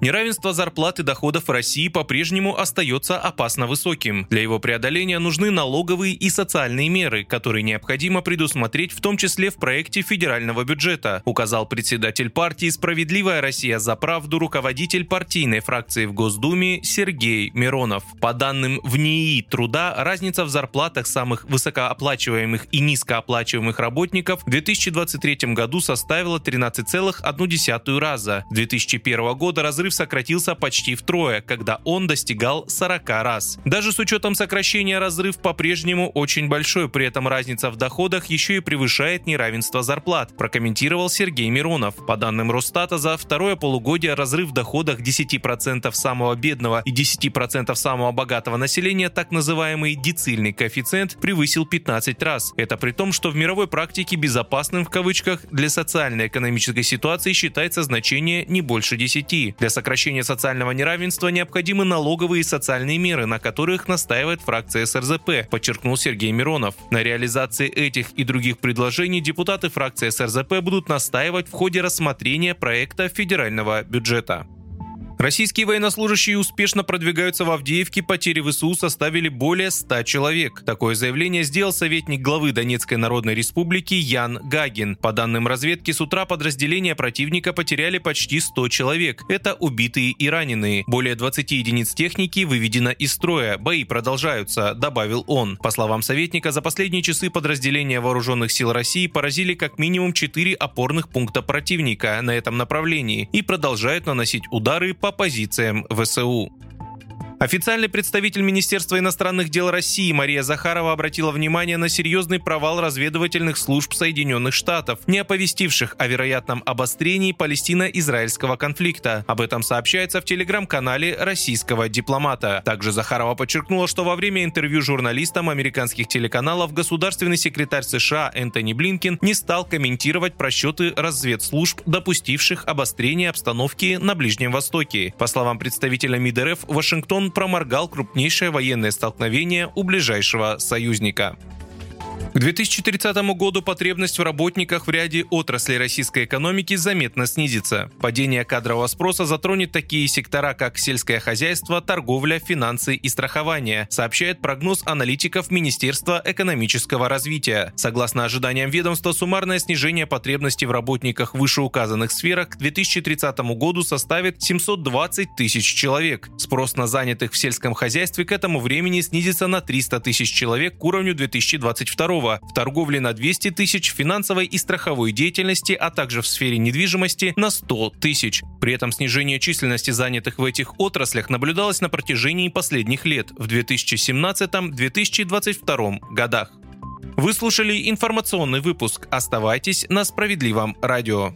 Неравенство зарплат и доходов в России по-прежнему остается опасно высоким. Для его преодоления нужны налоговые и социальные меры, которые необходимо предусмотреть в том числе в проекте федерального бюджета, указал председатель партии «Справедливая Россия за правду» руководитель партийной фракции в Госдуме Сергей Миронов. По данным в НИИ труда, разница в зарплатах самых высокооплачиваемых и низкооплачиваемых работников в 2023 году составила 13,1 раза. С 2001 года разрыв сократился почти втрое, когда он достигал 40 раз. Даже с учетом сокращения разрыв по-прежнему очень большой, при этом разница в доходах еще и превышает неравенство зарплат, прокомментировал Сергей Миронов. По данным Росстата, за второе полугодие разрыв в доходах 10% самого бедного и 10% самого богатого населения, так называемый децильный коэффициент, превысил 15 раз. Это при том, что в мировой практике безопасным в кавычках для социально-экономической ситуации считается значение не больше 10. Для сокращения социального неравенства необходимы налоговые и социальные меры, на которых настаивает фракция СРЗП, подчеркнул Сергей Миронов. На реализации этих и других предложений депутаты фракции СРЗП будут настаивать в ходе рассмотрения проекта федерального бюджета. Российские военнослужащие успешно продвигаются в Авдеевке, потери ВСУ составили более 100 человек. Такое заявление сделал советник главы Донецкой Народной Республики Ян Гагин. По данным разведки, с утра подразделения противника потеряли почти 100 человек. Это убитые и раненые. Более 20 единиц техники выведено из строя. Бои продолжаются, добавил он. По словам советника, за последние часы подразделения вооруженных сил России поразили как минимум 4 опорных пункта противника на этом направлении и продолжают наносить удары по позициям ВСУ. Официальный представитель Министерства иностранных дел России Мария Захарова обратила внимание на серьезный провал разведывательных служб Соединенных Штатов, не оповестивших о вероятном обострении палестино-израильского конфликта. Об этом сообщается в телеграм-канале российского дипломата. Также Захарова подчеркнула, что во время интервью журналистам американских телеканалов государственный секретарь США Энтони Блинкин не стал комментировать просчеты разведслужб, допустивших обострение обстановки на Ближнем Востоке. По словам представителя МИД РФ, Вашингтон проморгал крупнейшее военное столкновение у ближайшего союзника. К 2030 году потребность в работниках в ряде отраслей российской экономики заметно снизится. Падение кадрового спроса затронет такие сектора, как сельское хозяйство, торговля, финансы и страхование, сообщает прогноз аналитиков Министерства экономического развития. Согласно ожиданиям ведомства, суммарное снижение потребности в работниках в вышеуказанных сферах к 2030 году составит 720 тысяч человек. Спрос на занятых в сельском хозяйстве к этому времени снизится на 300 тысяч человек к уровню 2022 в торговле на 200 тысяч, финансовой и страховой деятельности, а также в сфере недвижимости на 100 тысяч. При этом снижение численности занятых в этих отраслях наблюдалось на протяжении последних лет в 2017-2022 годах. Вы слушали информационный выпуск. Оставайтесь на справедливом радио.